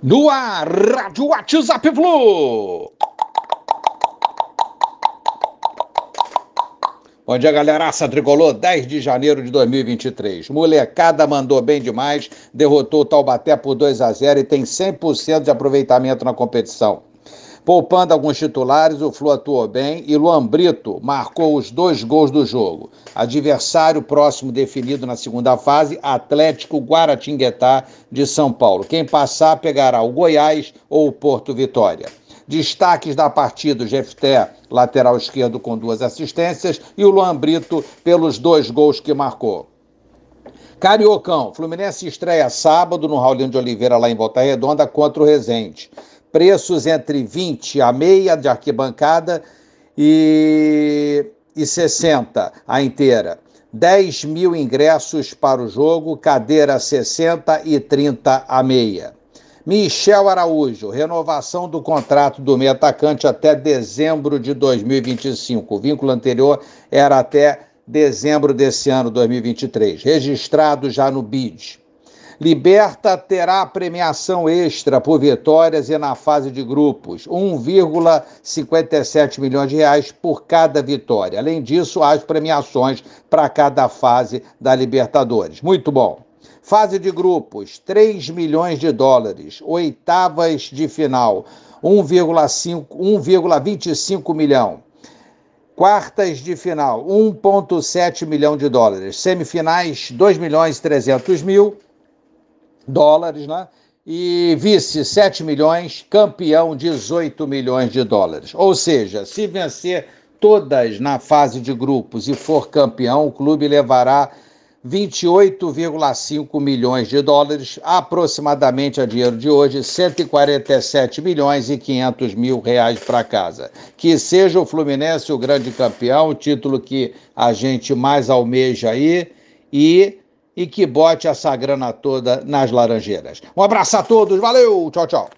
No ar, Rádio WhatsApp Flu. Bom dia, galeraça tricolor, 10 de janeiro de 2023. Molecada mandou bem demais, derrotou o Taubaté por 2 a 0 e tem 100% de aproveitamento na competição. Poupando alguns titulares, o Flu atuou bem e Luan Brito marcou os dois gols do jogo. Adversário próximo definido na segunda fase, Atlético Guaratinguetá de São Paulo. Quem passar pegará o Goiás ou o Porto Vitória. Destaques da partida: o Jefté, lateral esquerdo, com duas assistências, e o Luan Brito pelos dois gols que marcou. Cariocão, Fluminense estreia sábado no Raulino de Oliveira, lá em Volta Redonda, contra o Resende preços entre 20 a meia de arquibancada e, e 60 a inteira. 10 mil ingressos para o jogo, cadeira 60 e 30 a meia. Michel Araújo, renovação do contrato do meio atacante até dezembro de 2025. O vínculo anterior era até dezembro desse ano, 2023. Registrado já no BID. Liberta terá premiação extra por vitórias e na fase de grupos, 1,57 milhões de reais por cada vitória. Além disso, as premiações para cada fase da Libertadores. Muito bom. Fase de grupos, 3 milhões de dólares. Oitavas de final, 1,25 milhão. Quartas de final, 1,7 milhão de dólares. Semifinais, 2 milhões e 300 mil dólares, né? E vice 7 milhões, campeão 18 milhões de dólares. Ou seja, se vencer todas na fase de grupos e for campeão, o clube levará 28,5 milhões de dólares, aproximadamente a dinheiro de hoje, 147 milhões e 500 mil reais para casa. Que seja o Fluminense o grande campeão, o título que a gente mais almeja aí, e e que bote essa grana toda nas laranjeiras. Um abraço a todos, valeu, tchau, tchau.